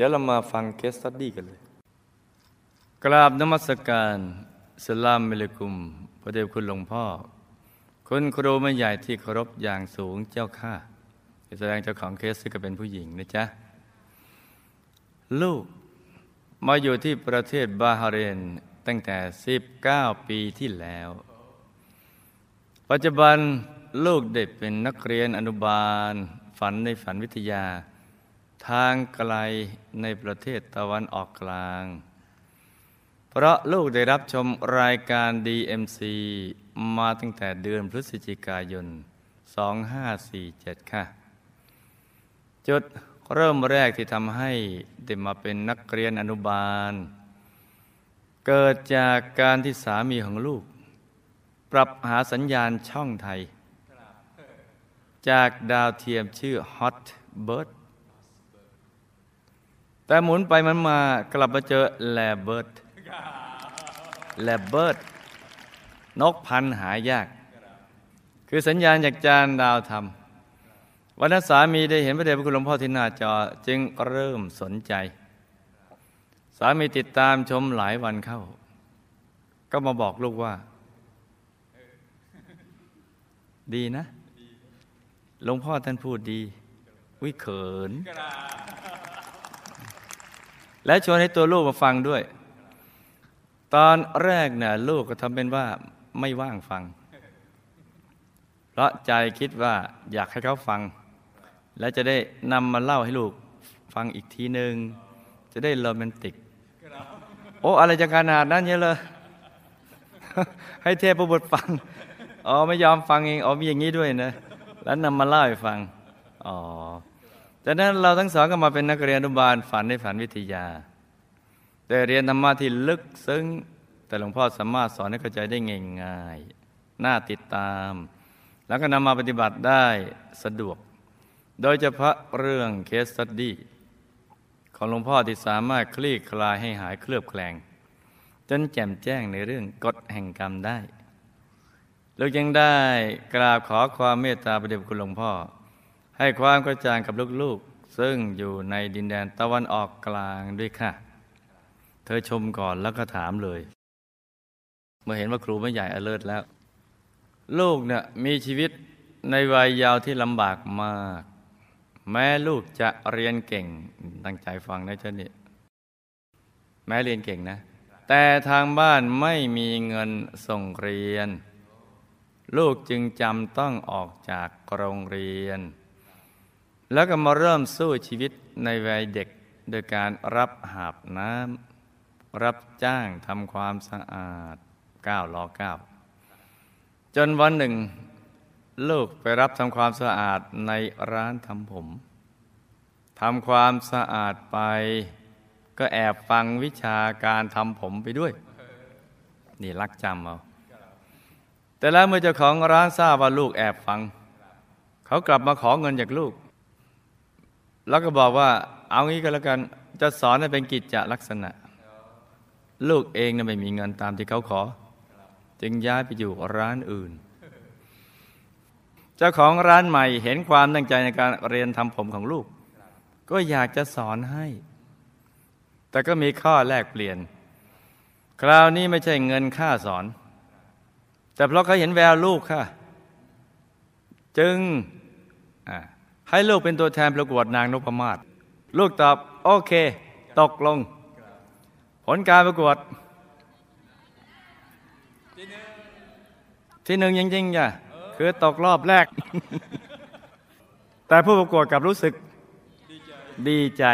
เดี๋ยวเรามาฟังเคสตัดดี้กันเลย กราบนมัสการสลามเมลกุม พระเดชคุณหลวงพ่อ คุณครูไม่ใหญ่ที่เคารพอย่างสูงเจ้าข้าแสดงเจ้าของเคสก็เป็นผู้หญิงนะจ๊ะ ลูกมาอยู่ที่ประเทศบาฮาเรนตั้งแต่ 19 ปีที่แล้ว ปัจจุบันลูกได้เป็นนักเรียนอนุบาล ฝันในฝันวิทยา ทางไกลในประเทศตะวันออกกลาง เพราะลูกได้รับชมรายการ DMC มาตั้งแต่เดือนพฤศจิกายน 2547 ค่ะ จุดเริ่มแรกที่ทำให้ได้มาเป็นนักเรียนอนุบาล เกิดจากการที่สามีของลูก ปรับหาสัญญาณช่องไทย จากดาวเทียมชื่อ Hot Bird แต่หมุนไปมันมากลับมาเจอแลเบิร์ดแลเบิร์ดนกพันหายาก คือสัญญาณจากจานดาวธรรมวันนั้นสามีได้เห็นพระเดชพระคุณหลวงพ่อที่หน้าจอจึงเริ่มสนใจ สามีติดตามชมหลายวันเข้า ก็มาบอกลูกว่า ดีนะหลวงพ่อท่านพูดดี วิเขิน และชวนให้ตัวลูกมาฟังด้วย ตอนแรกเนี่ยลูกก็ทำเป็นว่าไม่ว่างฟัง เพราะใจคิดว่าอยากให้เขาฟัง และจะได้นำมาเล่าให้ลูกฟังอีกทีหนึ่งจะได้โรแมนติก โอ้อะไรจะขนาดนั้นเนี่ยเลยให้เทพบุตรฟัง อ๋อไม่ยอมฟังเอง อ๋อมีอย่างนี้ด้วยนะ แล้วนำมาเล่าให้ฟัง อ๋อ จากนั้นเราทั้งสองก็มาเป็นนักเรียนอนุบาลฝันในฝันวิทยา แต่เรียนธรรมะที่ลึกซึ้ง แต่หลวงพ่อสามารถสอนให้เข้าใจได้ง่ายๆน่าติดตาม แล้วก็นำมาปฏิบัติได้สะดวก โดยเฉพาะเรื่องเคสตัดดี้ของหลวงพ่อที่สามารถคลี่คลายให้หายเคลือบแคลง จนแจ่มแจ้งในเรื่องกฎแห่งกรรมได้ลูกยังได้กราบขอความเมตตาประเดชคุณหลวงพ่อ ให้ความกระจ่างกับลูกๆ ซึ่งอยู่ในดินแดนตะวันออกกลางด้วยค่ะ เธอชมก่อนแล้วก็ถามเลย เมื่อเห็นว่าครูไม่ใหญ่อเลิศแล้ว ลูกเนี่ยมีชีวิตในวัยยาวที่ลำบากมาก แม้ลูกจะเรียนเก่งตั้งใจฟังนะเจ้านี่แม้เรียนเก่งนะ แต่ทางบ้านไม่มีเงินส่งเรียน ลูกจึงจำต้องออกจากโรงเรียน แล้วก็มาเริ่มสู้ชีวิตในวัยเด็ก โดยการรับหาบน้ำรับจ้างทำความสะอาดก้าวล้อก้าวจนวันหนึ่ง ลูกไปรับทำความสะอาดในร้านทำผมทำความสะอาดไป ก็แอบฟังวิชาการทำผมไปด้วย นี่รักจำเอาแต่แล้วเมื่อเจ้าของร้านทราบว่าลูกแอบฟัง เขากลับมาขอเงินจากลูก แล้วก็บอกว่า เอางี้ก็แล้วกันจะสอนให้เป็นกิจจลักษณะ ลูกเองนะไม่มีเงินตามที่เขาขอ จึงย้ายไปอยู่ร้านอื่น เจ้าของร้านใหม่เห็นความตั้งใจในการเรียนทำผมของลูก ก็อยากจะสอนให้ แต่ก็มีข้อแลกเปลี่ยน คราวนี้ไม่ใช่เงินค่าสอน แต่เพราะเขาเห็นแววลูกค่ะ จึง ให้ลูกเป็นตัวแทนประกวดนางนพมาศลูกตอบ โอเค ตกลง ผลการประกวด ที่หนึ่งจริงๆจ้ะคือตกรอบแรก แต่ผู้ประกวดกลับรู้สึกดีใจ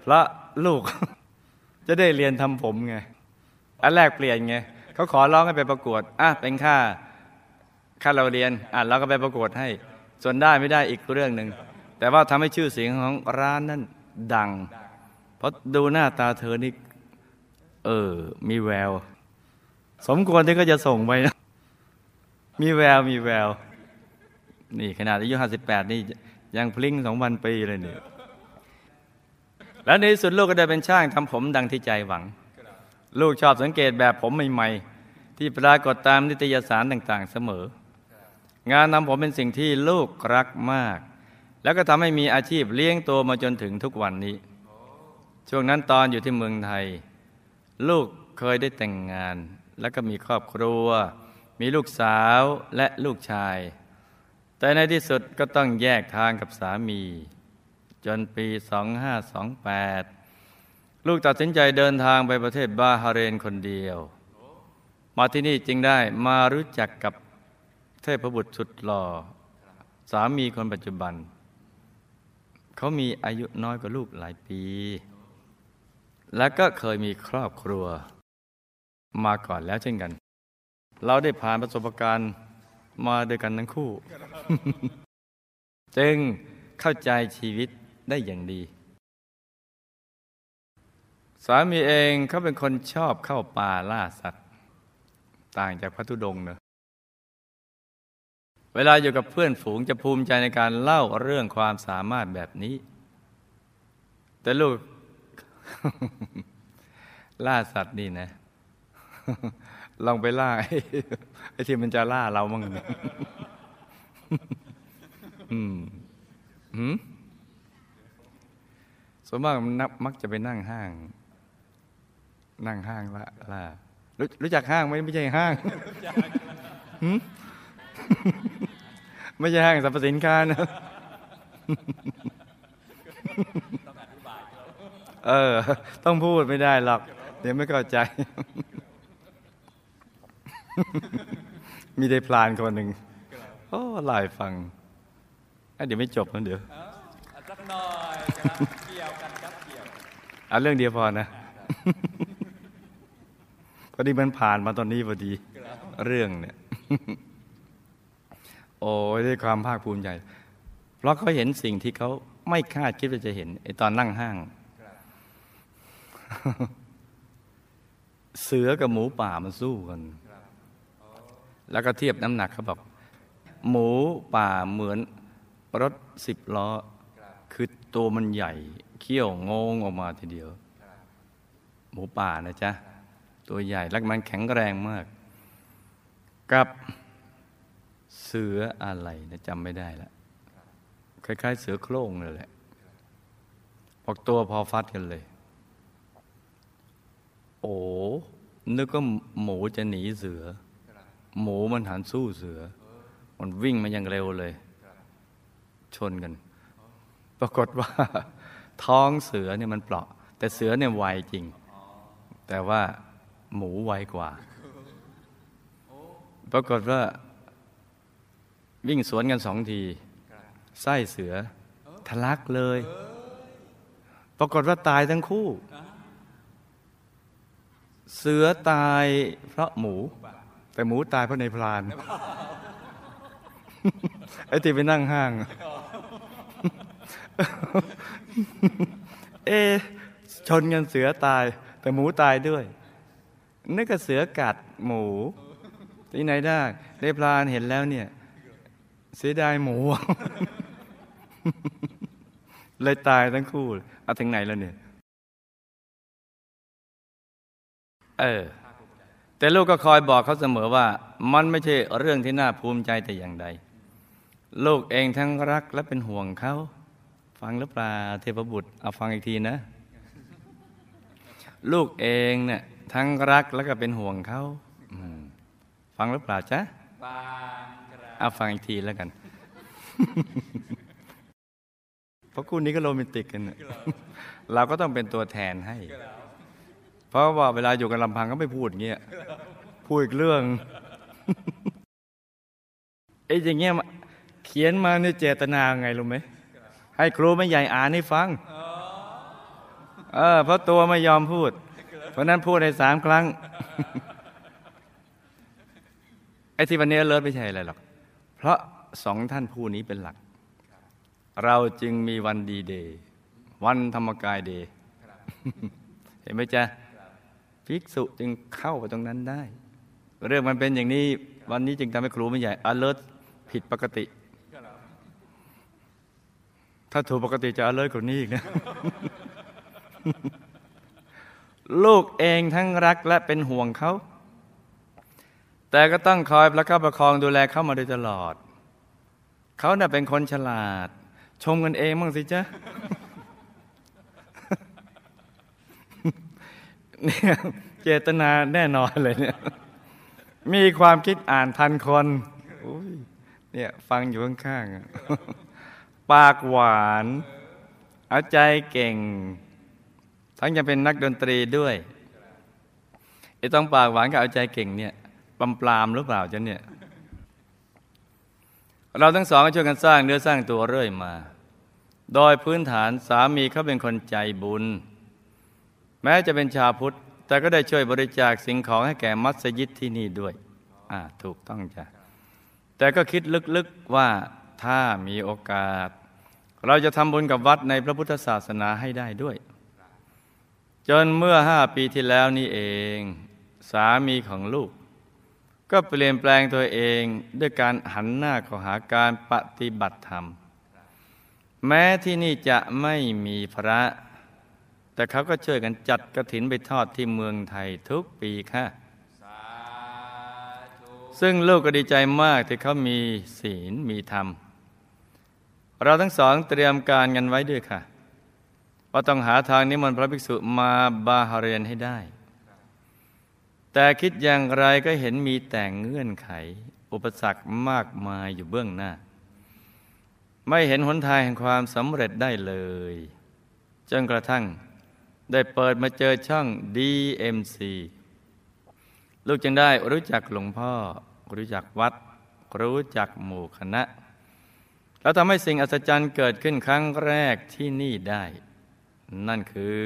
เพราะลูก จะได้เรียนทำผมไง อันแรกเปลี่ยนไงเขาขอร้องให้ไปประกวด อะ เป็นค่า ค่าเราเรียน อะ เราก็ไปประกวดให้ ส่วนได้ไม่ได้อีกเรื่องหนึ่ง แต่ว่าทำให้ชื่อเสียงของร้านนั้นดัง เพราะดูหน้าตาเธอนี่เออ มีแวว สมควรที่ก็จะส่งไปนะมีแววมีแวว นี่ขนาดอายุห้าสิบแปดนี่ยังพลิ้งสองพันปีเลยเนี่ยแล้วในที่สุดลูกก็ได้เป็นช่างทำผมดังที่ใจหวัง ลูกชอบสังเกตแบบผมใหม่ๆ ที่ปรากฏตามนิตยสารต่าง ๆ เสมอ งานทำผมเป็นสิ่งที่ลูกรักมาก แล้วก็ทำให้มีอาชีพเลี้ยงตัวมาจนถึงทุกวันนี้ ช่วงนั้นตอนอยู่ที่เมืองไทย ลูกเคยได้แต่งงาน แล้วก็มีครอบครัว มีลูกสาวและลูกชาย แต่ในที่สุดก็ต้องแยกทางกับสามี จนปี 2528 ลูกตัดสินใจเดินทางไปประเทศบาฮาเรนคนเดียว มาที่นี่จึงได้มารู้จักกับเทพบุตรสุดหล่อ สามีคนปัจจุบัน เขามีอายุน้อยกว่าลูกหลายปี และก็เคยมีครอบครัว มาก่อนแล้วเช่นกัน เราได้ผ่านประสบการณ์มาด้วยกันทั้งคู่ จึงเข้าใจชีวิตได้อย่างดี สามีเองเขาเป็นคนชอบเข้าป่าล่าสัตว์ ต่างจากพระธุดงเนอะ เวลาอยู่กับเพื่อนฝูงจะภูมิใจในการเล่าเรื่องความสามารถแบบนี้ แต่ลูก ล่าสัตว์นี่นะ ลองไปล่าไอ้ที่มันจะล่าเรามั่งอืมหืมส่วนมากมันมักจะไปนั่งห้าง นั่งห้างละล่ารู้จักห้างไหมไม่ใช่ห้างหืม ไม่ใช่ห้างสรรพสินค้านะเออ ต้องพูดไม่ได้หรอก เดี๋ยวไม่เข้าใจ มีได้พลานคนหนึ่งโอ้ลายฟังเดี๋ยวไม่จบนะเดี๋ยวสักหน่อยเกี่ยวกันครับเกี่ยวเอาเรื่องเดียวพอนะพอดีมันผ่านมาตอนนี้พอดี เรื่องเนี่ย โอ้ยด้วยความภาคภูมิใจ เพราะเขาเห็นสิ่งที่เขาไม่คาดคิดว่าจะเห็นไอตอนนั่งห้าง เสือกับหมูป่ามันสู้กัน แล้วก็เทียบน้ำหนักเขาบอกหมูป่าเหมือนรถสิบล้อ คือตัวมันใหญ่เขี้ยวงงออกมาทีเดียว หมูป่านะจ๊ะ ตัวใหญ่ แล้วมันแข็งแรงมาก กับ สืออะไรนะจำไม่ได้ละคล้ายๆ เสือโคร่งเลยแหละบอกตัวพอฟัดกันเลย โอ้นึกว่าหมูจะหนีเสือ หมูมันหันสู้เสือ มันวิ่งมาอย่างเร็วเลย ชนกัน ปรากฏว่า ท้องเสือเนี่ยมันเปราะ แต่เสือเนี่ยไวจริง แต่ว่าหมูไวกว่า ปรากฏว่า วิ่งสวนกันสองที ไส้เสือ ทะลักเลย ปรากฏว่าตายทั้งคู่ เสือตายเพราะหมู แต่หมูตายเพราะในพราน ไอ้ที่ไปนั่งห้าง เอะชนกันเสือตาย แต่หมูตายด้วยนึกว่าเสือกัดหมูที่ไหนได้ ได้พลานเห็นแล้วเนี่ย เสียดายหมู เลยตายทั้งคู่เอาถึงไหนแล้วเนี่ย เออ แต่ลูกก็คอยบอกเขาเสมอว่า มันไม่ใช่เรื่องที่น่าภูมิใจแต่อย่างใด ลูกเองทั้งรักและเป็นห่วงเขา ฟังหรือเปล่าเทพบุตร เอาฟังอีกทีนะ ลูกเองเนี่ย ทั้งรักแล้วก็เป็นห่วงเขา ฟังหรือเปล่าจ๊ะบางกระ เอาฟังอีกทีแล้วกัน เพราะคู่นี้ก็โรแมนติกกันน่ะเราก็ต้องเป็นตัวแทนให้ เพราะว่าเวลาอยู่กันลำพังก็ไม่พูดอย่างเงี้ย พูดอีกเรื่องไอ้อย่างเงี้ยเขียนมาในเจตนาไงรู้ไหมให้ครูไม่ใหญ่อ่านให้ฟังเออเพราะตัวไม่ยอมพูด เพราะนั้นพูดในสามครั้งไอ้ที่วันนี้เลิศไม่ใช่อะไรหรอก เพราะสองท่านผู้นี้เป็นหลัก เราจึงมีวันดีเดย์วันธรรมกายเดย์เห็นไหมจ๊ะภิกษุจึงเข้าไปตรงนั้นได้ เรื่องมันเป็นอย่างนี้วันนี้จึงทำให้ครูไม่ใหญ่ alert ผิดปกติ ถ้าถูกปกติจะ alert กว่านี้อีกนะลูกเองทั้งรักและเป็นห่วงเขา แต่ก็ต้องคอยประคับประคองดูแลเขามาโดยตลอด เขาเน่ะเป็นคนฉลาด ชมกันเองมั่งสิจ๊ะเนี่ยเจตนาแน่นอนเลยเนี่ย มีความคิดอ่านทันคนเนี่ยฟังอยู่ข้างๆอะปากหวาน เอาใจเก่ง ทั้งจะเป็นนักดนตรีด้วยไอ้ต้องปากหวานกับเอาใจเก่งเนี่ย ปำปลามหรือเปล่าจ๊ะเนี่ย เราทั้งสองก็ช่วยกันสร้างเนื้อสร้างตัวเรื่อยมา โดยพื้นฐานสามีเขาเป็นคนใจบุญ แม้จะเป็นชาวพุทธ แต่ก็ได้ช่วยบริจาคสิ่งของให้แก่มัสยิดที่นี่ด้วย อ่าถูกต้องจ้ะ แต่ก็คิดลึกๆว่าถ้ามีโอกาส เราจะทำบุญกับวัดในพระพุทธศาสนาให้ได้ด้วย จนเมื่อห้าปีที่แล้วนี่เอง สามีของลูก ก็เปลี่ยนแปลงตัวเองด้วยการหันหน้าเข้าหาการปฏิบัติธรรม แม้ที่นี่จะไม่มีพระ แต่เขาก็ช่วยกันจัดกระถินไปทอดที่เมืองไทยทุกปีค่ะ ซึ่งลูกก็ดีใจมากที่เขามีศีลมีธรรม เราทั้งสองเตรียมการกันไว้ด้วยค่ะ ว่าต้องหาทางนิมนต์พระภิกษุมาบาฮาเรียนให้ได้ แต่คิดอย่างไรก็เห็นมีแต่งเงื่อนไข อุปสรรคมากมายอยู่เบื้องหน้า ไม่เห็นหนทางแห่งความสำเร็จได้เลยจนกระทั่งได้เปิดมาเจอช่อง DMC ลูกจึงได้รู้จักหลวงพ่อ รู้จักวัด รู้จักหมู่คณะ แล้วทำให้สิ่งอัศจรรย์เกิดขึ้นครั้งแรกที่นี่ได้ นั่นคือ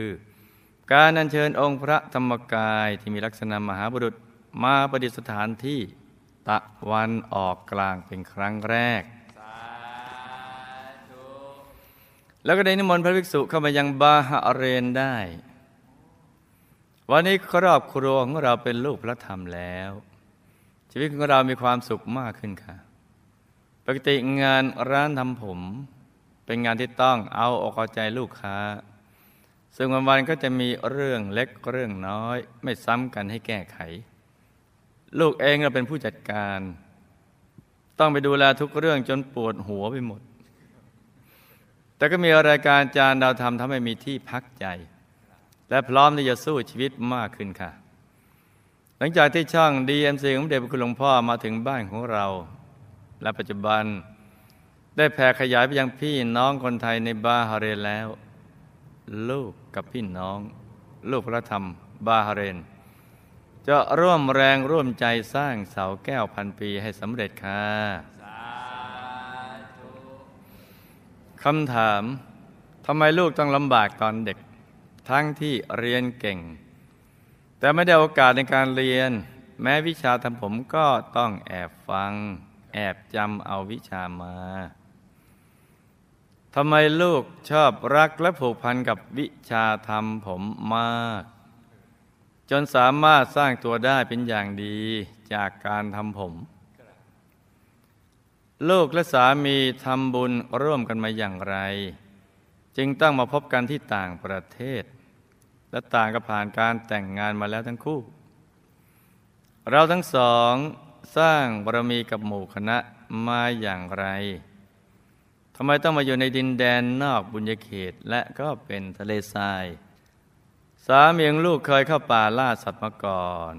การอัญเชิญองค์พระธรรมกายที่มีลักษณะมหาบุรุษมาประดิษฐานที่ตะวันออกกลางเป็นครั้งแรก แล้วก็ได้นิมนต์พระภิกษุเข้ามายังบาฮาเรนได้ วันนี้ครอบครัวของเราเป็นลูกพระธรรมแล้ว ชีวิตของเรามีความสุขมากขึ้นค่ะ ปกติงานร้านทำผม เป็นงานที่ต้องเอาอกเอาใจลูกค้า ซึ่งวันๆก็จะมีเรื่องเล็กเรื่องน้อย ไม่ซ้ำกันให้แก้ไข ลูกเองเราเป็นผู้จัดการ ต้องไปดูแลทุกเรื่องจนปวดหัวไปหมด แต่ก็มีรายการจานดาวธรรมทำให้มีที่พักใจ และพร้อมที่จะสู้ชีวิตมากขึ้นค่ะ หลังจากที่ช่อง DMC ของเด็กคุณหลวงพ่อมาถึงบ้านของเรา และปัจจุบันได้แผ่ขยายไปยังพี่น้องคนไทยในบาฮาเรนแล้ว ลูกกับพี่น้อง ลูกพระธรรมบาฮาเรน จะร่วมแรงร่วมใจสร้างเสาแก้วพันปีให้สำเร็จค่ะคำถามทำไมลูกต้องลำบากตอนเด็ก ทั้งที่เรียนเก่ง แต่ไม่ได้โอกาสในการเรียน แม้วิชาทำผมก็ต้องแอบฟัง แอบจำเอาวิชามา ทำไมลูกชอบรักและผูกพันกับวิชาทำผมมาก จนสามารถสร้างตัวได้เป็นอย่างดีจากการทำผม ลูกและสามีทำบุญร่วมกันมาอย่างไร จึงต้องมาพบกันที่ต่างประเทศ และต่างก็ผ่านการแต่งงานมาแล้วทั้งคู่ เราทั้งสองสร้างบารมีกับหมู่คณะมาอย่างไร ทำไมต้องมาอยู่ในดินแดนนอกบุญญาเขตและก็เป็นทะเลทราย สามีของลูกเคยเข้าป่าล่าสัตว์มาก่อน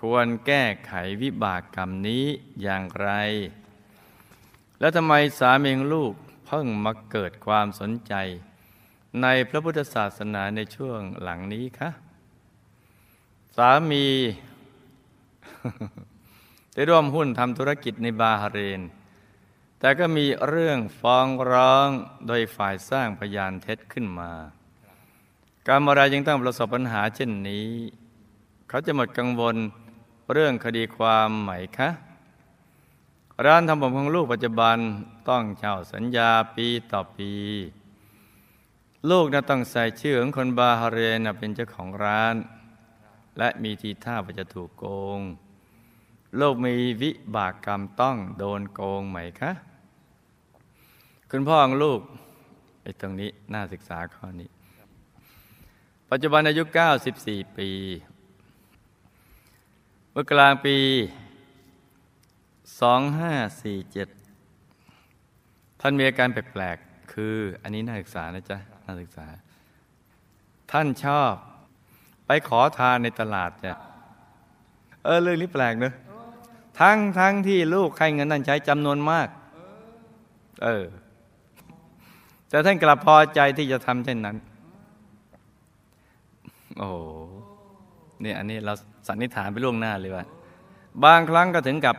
ควรแก้ไขวิบากกรรมนี้อย่างไร แล้วทำไมสามีของลูกเพิ่งมาเกิดความสนใจ ในพระพุทธศาสนาในช่วงหลังนี้คะสามีได้ร่วมหุ้นทำธุรกิจในบาฮาเรน แต่ก็มีเรื่องฟ้องร้องโดยฝ่ายสร้างพยานเท็จขึ้นมา การมารายังต้องประสบปัญหาเช่นนี้ เขาจะหมดกังวลเรื่องคดีความไหมคะ ร้านทำผมของลูกปัจจุบันต้องเช่าสัญญาปีต่อปี ลูกนะต้องใส่ชื่อของคนบาฮาเรนเป็นเจ้าของร้าน และมีทีท่าว่าจะถูกโกง โลกมีวิบากกรรมต้องโดนโกงไหมคะ คุณพ่อของลูกไอ้ตรงนี้น่าศึกษาข้อนี้ ปัจจุบันอายุ 94 ปี เมื่อกลางปี 2547 ท่านมีอาการแปลกๆ คืออันนี้น่าศึกษานะจ๊ะ น่าศึกษา ท่านชอบไปขอทานในตลาดเนี่ย เออเรื่องนี้แปลกเนอะทั้งทั้งที่ลูกให้เงินนั่นใช้จำนวนมาก เออ แต่ท่านกลับพอใจที่จะทำเช่นนั้น โอ้โหเนี่ยอันนี้เราสันนิษฐานไปล่วงหน้าเลยว่า บางครั้งก็ถึงกับ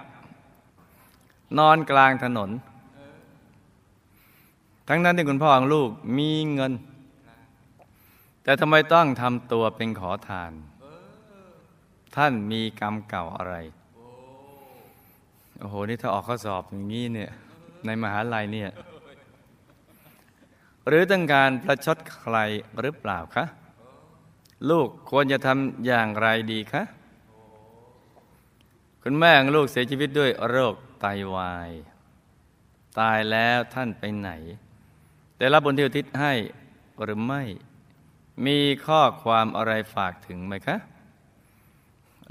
นอนกลางถนน ทั้งนั้นที่คุณพ่อของลูกมีเงิน แต่ทำไมต้องทำตัวเป็นขอทาน ท่านมีกรรมเก่าอะไร โอ้โห นี่ถ้าออกข้อสอบอย่างนี้เนี่ย ในมหาลัยเนี่ย หรือต้องการประชดใครหรือเปล่าคะ ลูกควรจะทำอย่างไรดีคะ คุณแม่ของลูกเสียชีวิตด้วยโรคไตาวาย ตายแล้วท่านไปไหน แต่รับบุญที่อุทิศให้หรือไม่ มีข้อความอะไรฝากถึงไหมคะ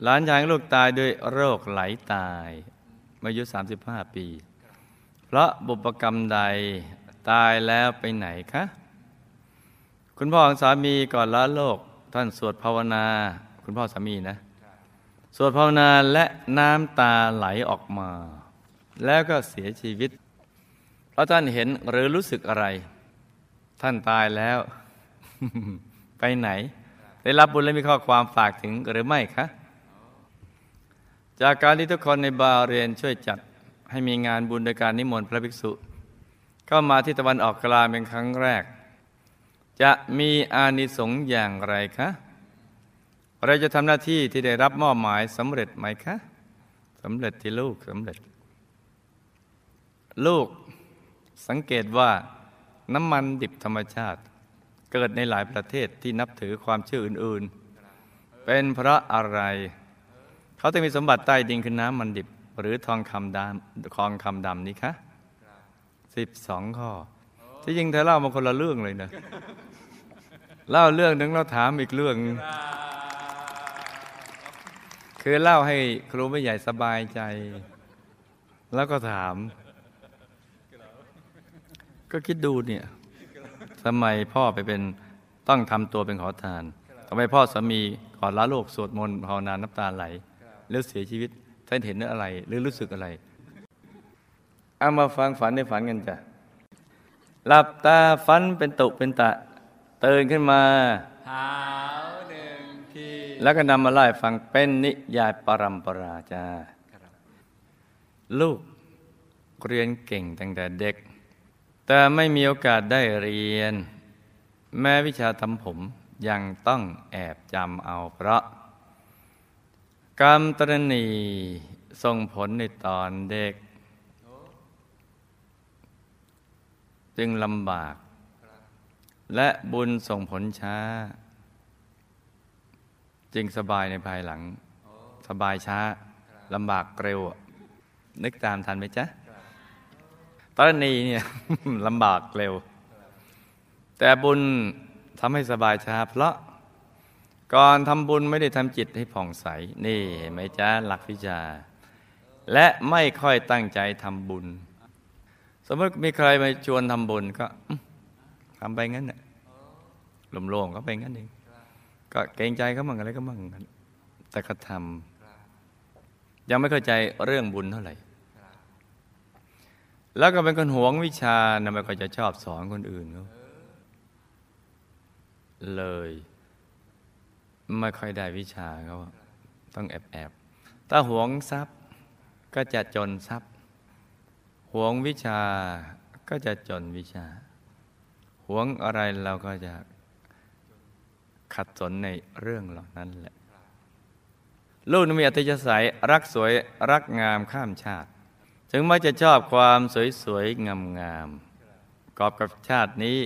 หลานชายลูกตายด้วยโรคไหลตาย อายุ 35 ปี เพราะบุพกรรมใด ตายแล้วไปไหนคะ คุณพ่อของสามีก่อนละโลก ท่านสวดภาวนา คุณพ่อสามีนะ สวดภาวนาและน้ำตาไหลออกมา แล้วก็เสียชีวิต เพราะท่านเห็นหรือรู้สึกอะไร ท่านตายแล้ว ไปไหน ได้รับบุญและมีข้อความฝากถึงหรือไม่คะ จากการที่ทุกคนในบาเรียนช่วยจัดให้มีงานบุญโดยการนิมนต์พระภิกษุ เข้ามาที่ตะวันออกกลางเป็นครั้งแรก จะมีอานิสงส์อย่างไรคะเราจะทำหน้าที่ที่ได้รับมอบหมายสำเร็จไหมคะสำเร็จที่ลูกสำเร็จ ลูกสังเกตว่าน้ำมันดิบธรรมชาติ เกิดในหลายประเทศที่นับถือความเชื่ออื่น ๆ เป็นเพราะอะไร เขาจะมีสมบัติใต้ดินคือน้ำมันดิบ หรือทองคำดำทองคำดำนี้คะ สิบสองข้อ ที่จริงเธอเล่ามาคนละเรื่องเลยนะ เล่าเรื่องหนึ่งเราถามอีกเรื่อง คือเล่าให้ครูไม่ใหญ่สบายใจ แล้วก็ถาม ก็คิดดูเนี่ยทำไมพ่อไปเป็นต้องทำตัวเป็นขอทานทำไมพ่อสามีก่อนละโลกสวดมนต์ภาวนาน้ำตาไหล แล้วเสียชีวิตท่านเห็นอะไร หรือรู้สึกอะไร เอามาฟังฝันในฝันกันจ้ะหลับตาฝันเป็นตุเป็นตะตื่นขึ้นมาหาวหนึ่งทีแล้วก็นำมาไล่าให้ฟังเป็นนิยายปรัมปราจ้าลูกเรียนเก่งตั้งแต่เด็ก แต่ไม่มีโอกาสได้เรียน แม้วิชาทำผมยังต้องแอบจำเอาเพราะ กรรมตรณีส่งผลในตอนเด็ก จึงลำบาก และบุญส่งผลช้า จึงสบายในภายหลัง สบายช้าลำบากเร็ว นึกตามทันไหมจ๊ะตอนนี้เนี่ยลำบากเร็ว แต่บุญทำให้สบายช้า เพราะก่อนทำบุญไม่ได้ทำจิตให้ผ่องใส นี่เห็นไหมจ๊ะหลักวิชา และไม่ค่อยตั้งใจทำบุญ มมติมีใครมาชวนทำบุญก็ทำไปงั้นน่ะโล่งๆก็ไปงั้นเองก็เกรงใจเขามั่งอะไรก็มั่งแต่ก็ทำยังไม่เข้าใจเรื่องบุญเท่าไหร่ แล้วก็เป็นคนหวงวิชานะไม่ค่อยจะชอบสอนคนอื่นเขาเลย ไม่ค่อยได้วิชาเขาต้องแอบแอบๆถ้าหวงทรัพย์ก็จะจนทรัพย์ หวงวิชาก็จะจนวิชา หวงอะไรเราก็จะขัดสนในเรื่องเหล่านั้นแหละ ลูกนมีอัตยสัยรักสวยรักงามข้ามชาติถึงแม้จะชอบความสวยสวยงามงามๆกอบกับชาตินี้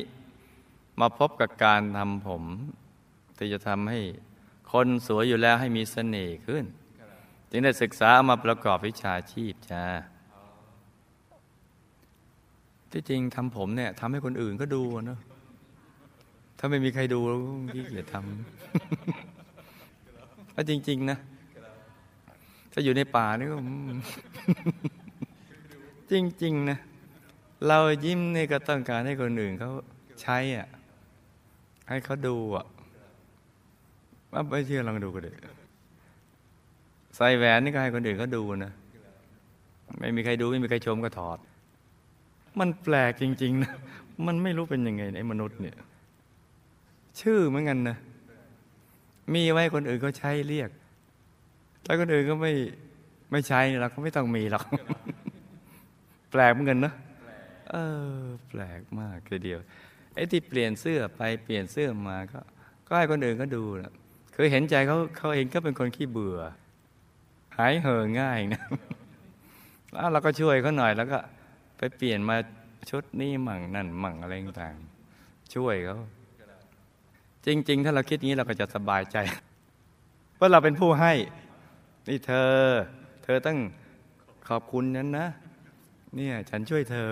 มาพบกับการทำผมที่จะทำให้คนสวยอยู่แล้วให้มีเสน่ห์ขึ้น จึงได้ศึกษาเอามาประกอบวิชาชีพจ้า ที่จริงทำผมเนี่ยทำให้คนอื่นก็ดูอะเนอะถ้าไม่มีใครดูแล้วก็ขี้เกียจทำแล้วจริง ๆ นะ ถ้าอยู่ในป่านี่ก็จริง ๆ นะ เรายิ้มนี่ก็ต้องการให้คนอื่นเขาใช้อะ ให้เขาดูอะเว่าไม่เชื่อลองดูก็ได้ใส่แหวนนี่ก็ให้คนอื่นเขาดูนะ ไม่มีใครดูไม่มีใครชมก็ถอด มันแปลกจริง ๆ นะ มันไม่รู้เป็นยังไงไอ้มนุษย์เนี่ย ชื่อเหมือนกันนะ มีไว้คนอื่นเขาใช้เรียกถ้าคนอื่นก็ไม่ไม่ใช้เราก็ไม่ต้องมีหรอก แปลกเหมือนกันนะเออ แปลกมากเลยเดียว ไอ้ที่เปลี่ยนเสื้อไปเปลี่ยนเสื้อมาก็ ก็ให้คนอื่นก็ดูนะคือเห็นใจเขาเขาเองก็เป็นคนขี้เบื่อ หายเห่อง่ายนะแล้วเราก็ช่วยเขาหน่อยแล้วก็ เปลี่ยนมาชุดนี้มั่งนั่นมั่งอะไรต่างๆช่วยเขาจริง ๆ ถ้าเราคิดอย่างนี้เราก็จะสบายใจเพราะเราเป็นผู้ให้ นี่เธอ เธอต้องขอบคุณนั้นนะ เนี่ยฉันช่วยเธอ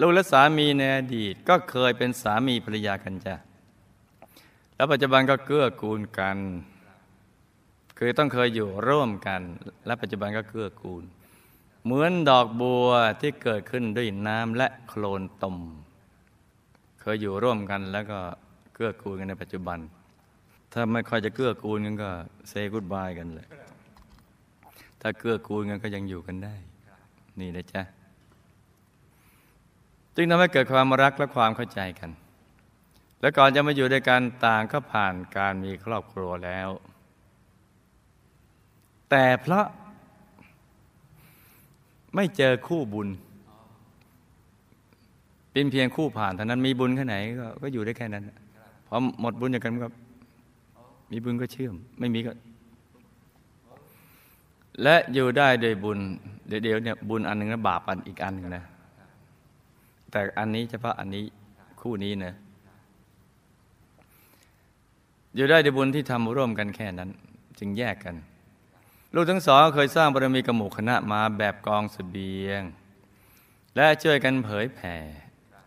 ลูกและสามีในอดีตก็เคยเป็นสามีภรรยากันจ้ะ แล้วปัจจุบันก็เกื้อกูลกัน คือต้องเคยอยู่ร่วมกัน และปัจจุบันก็เกื้อกูล เหมือนดอกบัวที่เกิดขึ้นด้วยน้ำและโคลนตม เคยอยู่ร่วมกันแล้วก็เกื้อกูลกันในปัจจุบัน ถ้าไม่ค่อยจะเกื้อกูลกันก็เซกุดบายกันเลย ถ้าเกื้อกูลกันก็ยังอยู่กันได้ นี่นะจ๊ะจึงทำให้เกิดความรักและความเข้าใจกัน และก่อนจะมาอยู่ด้วยกันต่างก็ผ่านการมีครอบครัวแล้ว แต่เพราะ ไม่เจอคู่บุญ เป็นเพียงคู่ผ่านเท่านั้นมีบุญแค่ไหนก็ก็อยู่ได้แค่นั้นพอหมดบุญจากกันก็มีบุญก็เชื่อม ไม่มีก็ และอยู่ได้โดยบุญ เดี๋ยวเนี่ยบุญอันหนึ่งนะบาปอันอีกอันหนึ่งนะ แต่อันนี้เฉพาะอันนี้คู่นี้นะอยู่ได้ด้วยบุญที่ทำร่วมกันแค่นั้น จึงแยกกัน ลูกทั้งสองเคยสร้างบารมีกระหมู่คณะมาแบบกองสเสบียง และช่วยกันเผยแผ่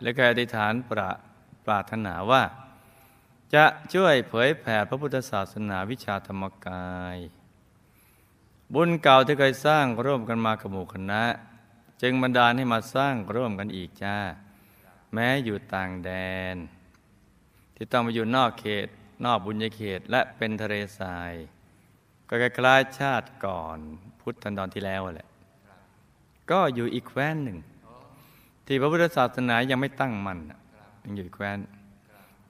และเคยอธิษฐานปราปรารถนาว่า จะช่วยเผยแผ่พระพุทธศาสนาวิชาธรรมกาย บุญเก่าที่เคยสร้างร่วมกันมากับหมู่คณะ จึงบันดาลให้มาสร้างร่วมกันอีกจ้า แม้อยู่ต่างแดน ที่ต้องมาอยู่นอกเขต นอกบุญญาเขตและเป็นทะเลทราย ก็คล้ายๆชาติก่อนพุทธันดรที่แล้วแหละ ก็อยู่อีกแคว้นหนึ่ง ที่พระพุทธศาสนายังไม่ตั้งมันน่ะยังอยู่อีกแคว้น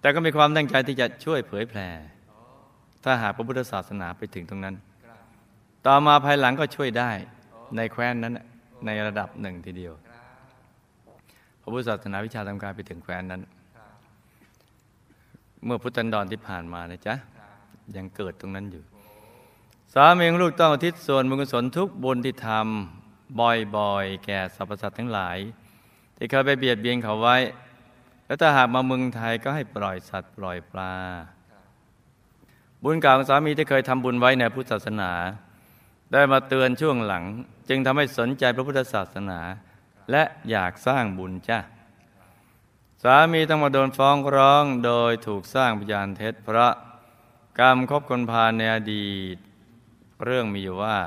แต่ก็มีความตั้งใจที่จะช่วยเผยแผ่ถ้าหากพระพุทธศาสนาไปถึงตรงนั้น ต่อมาภายหลังก็ช่วยได้ในแคว้นนั้นในระดับหนึ่งทีเดียว พระพุทธศาสนาวิชาทำการไปถึงแคว้นนั้น เมื่อพุทธันดรที่ผ่านมานะจ๊ะยังเกิดตรงนั้นอยู่ สามีของลูกต้องอุทิศส่วนบุญกุศลทุกบุญที่ทำบ่อยๆ แก่สรรพสัตว์ทั้งหลาย ที่เคยไปเบียดเบียนเขาไว้ แล้วถ้าหากมาเมืองไทยก็ให้ปล่อยสัตว์ปล่อยปลา บุญเก่าของสามีที่เคยทำบุญไว้ในพุทธศาสนา ได้มาเตือนช่วงหลัง จึงทำให้สนใจพระพุทธศาสนา และอยากสร้างบุญจ้าสามีต้องมาโดนฟ้องร้องโดยถูกสร้างพยานเท็จเพราะกรรมคบคนพาในอดีต เรื่องมีอยู่ว่า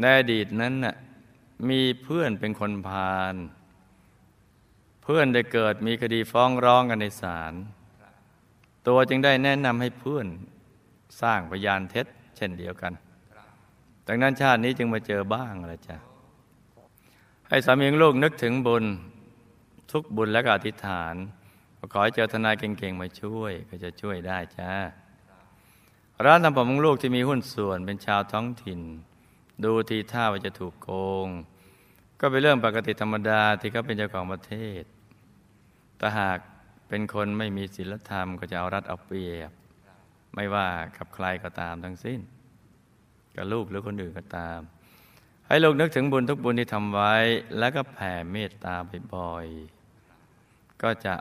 ในอดีตนั้นน่ะมีเพื่อนเป็นคนพาลเพื่อนได้เกิดมีคดีฟ้องร้องกันในศาลตัวจึงได้แนะนำให้เพื่อนสร้างพยานเท็จ เช่นเดียวกันดังนั้นชาตินี้จึงมาเจอบ้างละจ้ะให้สามีลูกนึกถึงบุญทุกบุญและก็อธิษฐานขอให้เจอทนายเก่งๆมาช่วย ก็จะช่วยได้จ้า ร้านทำผมของลูกที่มีหุ้นส่วนเป็นชาวท้องถิ่น ดูทีท่าว่าจะถูกโกง ก็เป็นเรื่องปกติธรรมดาที่เขาเป็นเจ้าของประเทศแต่หากเป็นคนไม่มีศีลธรรมก็จะเอารัดเอาเปรียบ ไม่ว่ากับใครก็ตามทั้งสิ้น กับลูกหรือคนอื่นก็ตาม ให้ลูกนึกถึงบุญทุกบุญที่ทำไว้ แล้วก็แผ่เมตตาบ่อยๆก็จะ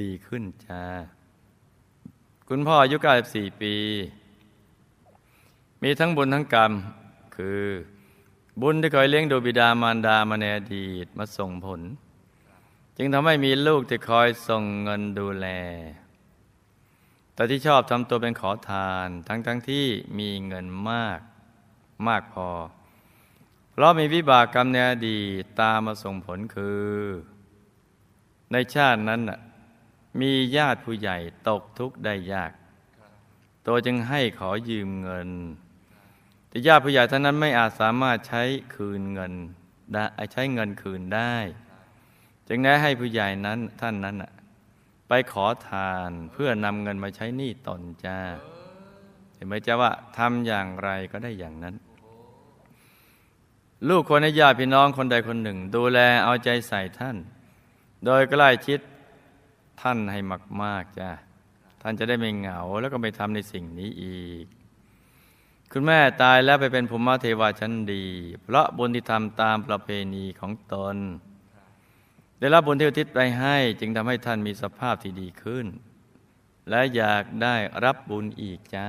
ดีขึ้นจ้า คุณพ่ออายุ94ปี มีทั้งบุญทั้งกรรม คือบุญที่เคยเลี้ยงดูบิดามารดามาในอดีตมาส่งผล จึงทำให้มีลูกที่คอยส่งเงินดูแล แต่ที่ชอบทำตัวเป็นขอทาน ทั้งๆทที่มีเงินมากมากพอ เพราะมีวิบากกรรมในอดีตตามมาส่งผลคือ ในชาตินั้นน่ะ มีญาติผู้ใหญ่ตกทุกข์ได้ยาก ตัวจึงให้ขอยืมเงิน แต่ญาติผู้ใหญ่ท่านนั้นไม่อาจสามารถใช้คืนเงินได้ใช้เงินคืนได้ จึงได้ให้ผู้ใหญ่นั้นท่านนั้นไปขอทานเพื่อนำเงินมาใช้หนี้ตนจ้าเห็นไหมจ้าว่าทำอย่างไรก็ได้อย่างนั้น ลูกคนในญาติพี่น้องคนใดคนหนึ่ง ดูแลเอาใจใส่ท่าน โดยใกล้ชิด ท่านให้มาก ๆจ้าท่านจะได้ไม่เหงาแล้วก็ไม่ทำในสิ่งนี้อีก คุณแม่ตายแล้วไปเป็นภูมิเทวาชั้นดี เพราะบุญที่ทำตามประเพณีของตน ได้รับบุญที่อุทิศไปให้ จึงทำให้ท่านมีสภาพที่ดีขึ้น และอยากได้รับบุญอีกจ้า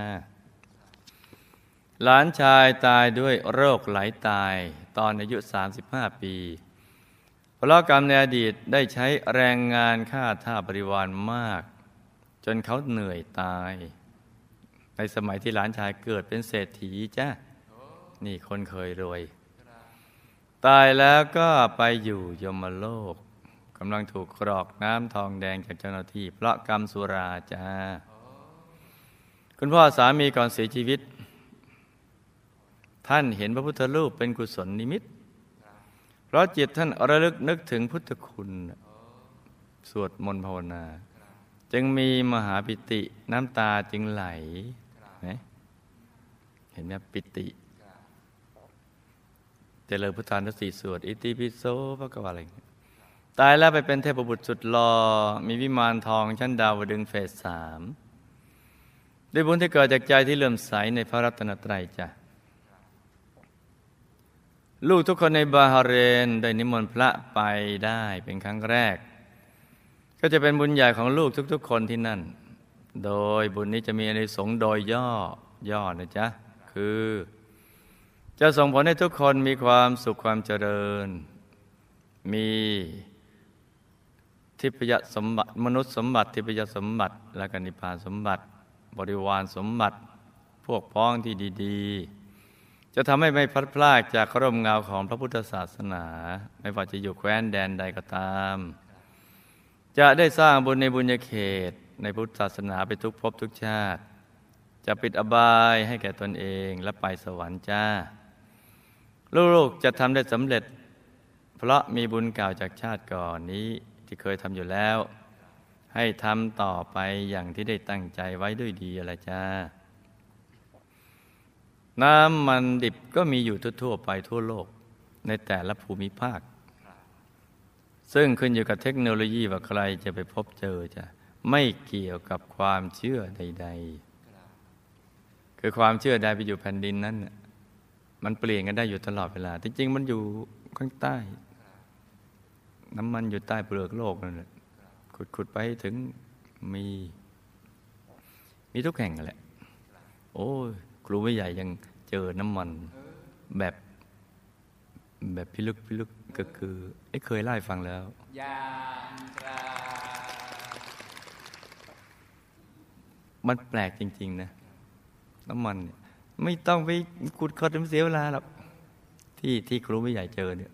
หลานชายตายด้วยโรคไหลาตายตอนอายุ 35 ปี เพราะกรรมในอดีตได้ใช้แรงงานฆ่าท่าบริวารมาก จนเขาเหนื่อยตาย ในสมัยที่หลานชายเกิดเป็นเศรษฐีจ้ะนี่คนเคยรวย ตายแล้วก็ไปอยู่ยมโลกกำลังถูกกรอกน้ำทองแดงจากเจ้าหน้าที่ เพราะกรรมสุราจ้าคุณพ่อสามีก่อนเสียชีวิต ท่านเห็นพระพุทธรูปเป็นกุศลนิมิต เพราะจิตท่านระลึกนึกถึงพุทธคุณ สวดมนต์ภาวนา จึงมีมหาปิติน้ำตาจึงไหล เห็นไหมปิติเจริญพุทธานุสีสวด อิติปิโสพระกวาอะไรตายแล้วไปเป็นเทพบุตรสุดหลอ่อมีวิมานทองชั้นดาวดึงเฟสสามด้วยบุญที่เกิดจากใจที่เลื่อมใสในพระรัตนตรัยจ้ะ ลูกทุกคนในบาฮาเรนได้นิมนต์พระไปได้เป็นครั้งแรก ก็จะเป็นบุญใหญ่ของลูกทุกๆ คนที่นั่น โดยบุญนี้จะมีในสงโดยย่อย่อนะจ๊ะ คือ จะส่งผลให้ทุกคนมีความสุขความเจริญ มีทิพยสมบัติมนุษย์สมบัติ ทิพยสมบัติ และกนิพพานสมบัติ บริวารสมบัติ พวกพ้องที่ดี ๆ จะทำให้ไม่พลัดพรากจากร่มเงาของพระพุทธศาสนา ไม่ว่าจะอยู่แคว้นแดนใดก็ตาม จะได้สร้างบุญในบุญญาเขตในพุทธศาสนาไปทุกภพทุกชาติ จะปิดอบายให้แก่ตนเองและไปสวรรค์จ้า ลูกๆจะทำได้สำเร็จ เพราะมีบุญเก่าจากชาติก่อนนี้ที่เคยทำอยู่แล้ว ให้ทำต่อไปอย่างที่ได้ตั้งใจไว้ด้วยดีอะไรจ้า น้ำมันดิบก็มีอยู่ทั่วไปทั่วโลกในแต่ละภูมิภาค ซึ่งขึ้นอยู่กับเทคโนโลยีว่าใครจะไปพบเจอจะไม่เกี่ยวกับความเชื่อใด ๆ คือความเชื่อใดไปอยู่แผ่นดินนั้น มันเปลี่ยนกันได้อยู่ตลอดเวลา จริง ๆ มันอยู่ข้างใต้ น้ำมันอยู่ใต้เปลือกโลกนั่นแหละขุดๆไปถึงมี มีทุกแห่งแหละ โอ้ครูไม่ใหญ่ยัง เจอน้ำมันแบบแบบพิลึกพิลึกก็คือไอ้เคยไล่ฟังแล้วยางครับมันแปลกจริง ๆ นะ น้ำมันเนี่ยไม่ต้องไปขุดขดเสียเวลาหรอกที่ที่ครูไม่ใหญ่เจอเนี่ย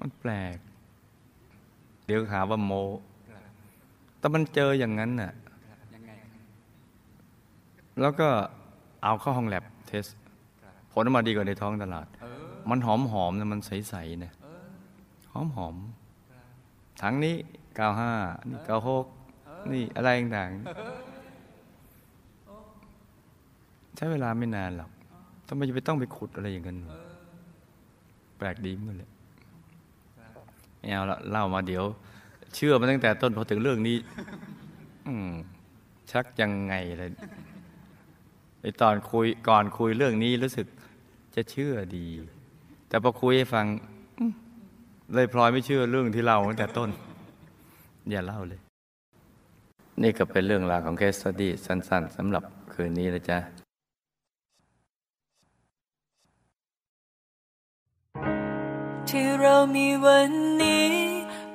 มันแปลก เดี๋ยวหาว่าโม แต่มันเจออย่างนั้นน่ะแล้วก็เอาเข้าห้องแลบ เทสผลออกมาดีกว่าในท้องตลาด มันหอมหอมนะมันใสๆนะหอมหอมถังนี้เก้าห้านี่เก้าหกนี่อะไรต่างใช้เวลาไม่นานหรอกทำไมจะไปต้องไปขุดอะไรอย่างนั้นแปลกดีเหมือนเลยไม่เอาละเล่ามาเดี๋ยว เชื่อมาตั้งแต่ต้นพอถึงเรื่องนี้ อืชักยังไงเลย ไอตอนคุยก่อนคุยเรื่องนี้รู้สึกจะเชื่อดี แต่พอคุยให้ฟังเลยพลอยไม่เชื่อเรื่องที่เล่าตั้งแต่ต้น อย่าเล่าเลย นี่ก็เป็นเรื่องราวของเคสสตี้สั้น ๆสำหรับคืนนี้นะจ๊ะที่เรามีวันนี้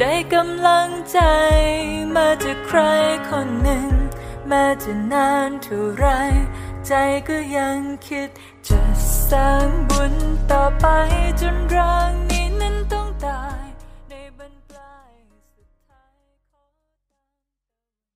ได้กำลังใจ มาจากใครคนหนึ่งแม้จะนานเท่าไร ใจก็ยังคิด จะสร้างบุญต่อไปจนร่างนี้นั้นต้องตาย